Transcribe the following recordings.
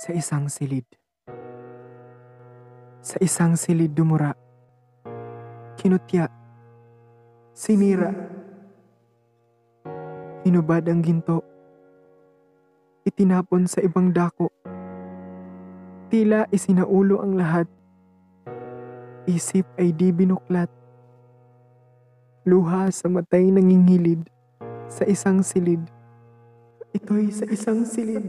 Sa isang silid. Sa isang silid dumura. Kinutya. Sinira. Hinubad ang ginto. Itinapon sa ibang dako. Tila isinaulo ang lahat. Isip ay di binuklat. Luha sa matay nangingilid sa isang silid. Ito'y sa isang silid.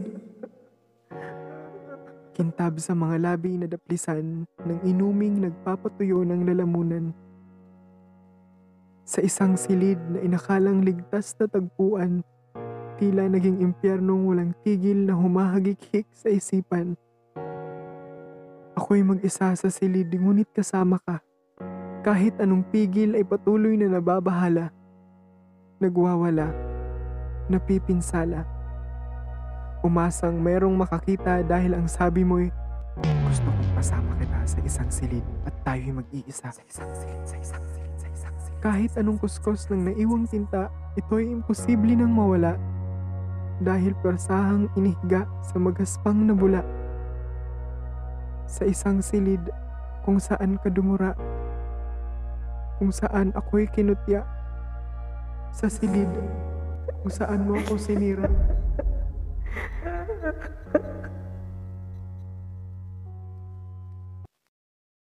Kintab sa mga labi na daplisan ng inuming nagpapatuyo ng lalamunan. Sa isang silid na inakalang ligtas na tagpuan, tila naging impyernong walang tigil na humahagik-hik sa isipan. Ako'y mag-isa sa silid ngunit kasama ka. Kahit anong pigil ay patuloy na nababahala, nagwawala, napipinsala. Umasang merong makakita dahil ang sabi mo'y, gusto kong pasama kita sa isang silid at tayo'y mag-iisa. Sa isang silid, sa isang silid, sa isang silid. Kahit anong kuskos ng naiwang tinta, ito'y imposible nang mawala dahil persahang inihiga sa magaspang na bula. Sa isang silid kung saan ka dumura, kung saan ako'y kinutya, sa silid kung saan mo ako sinira.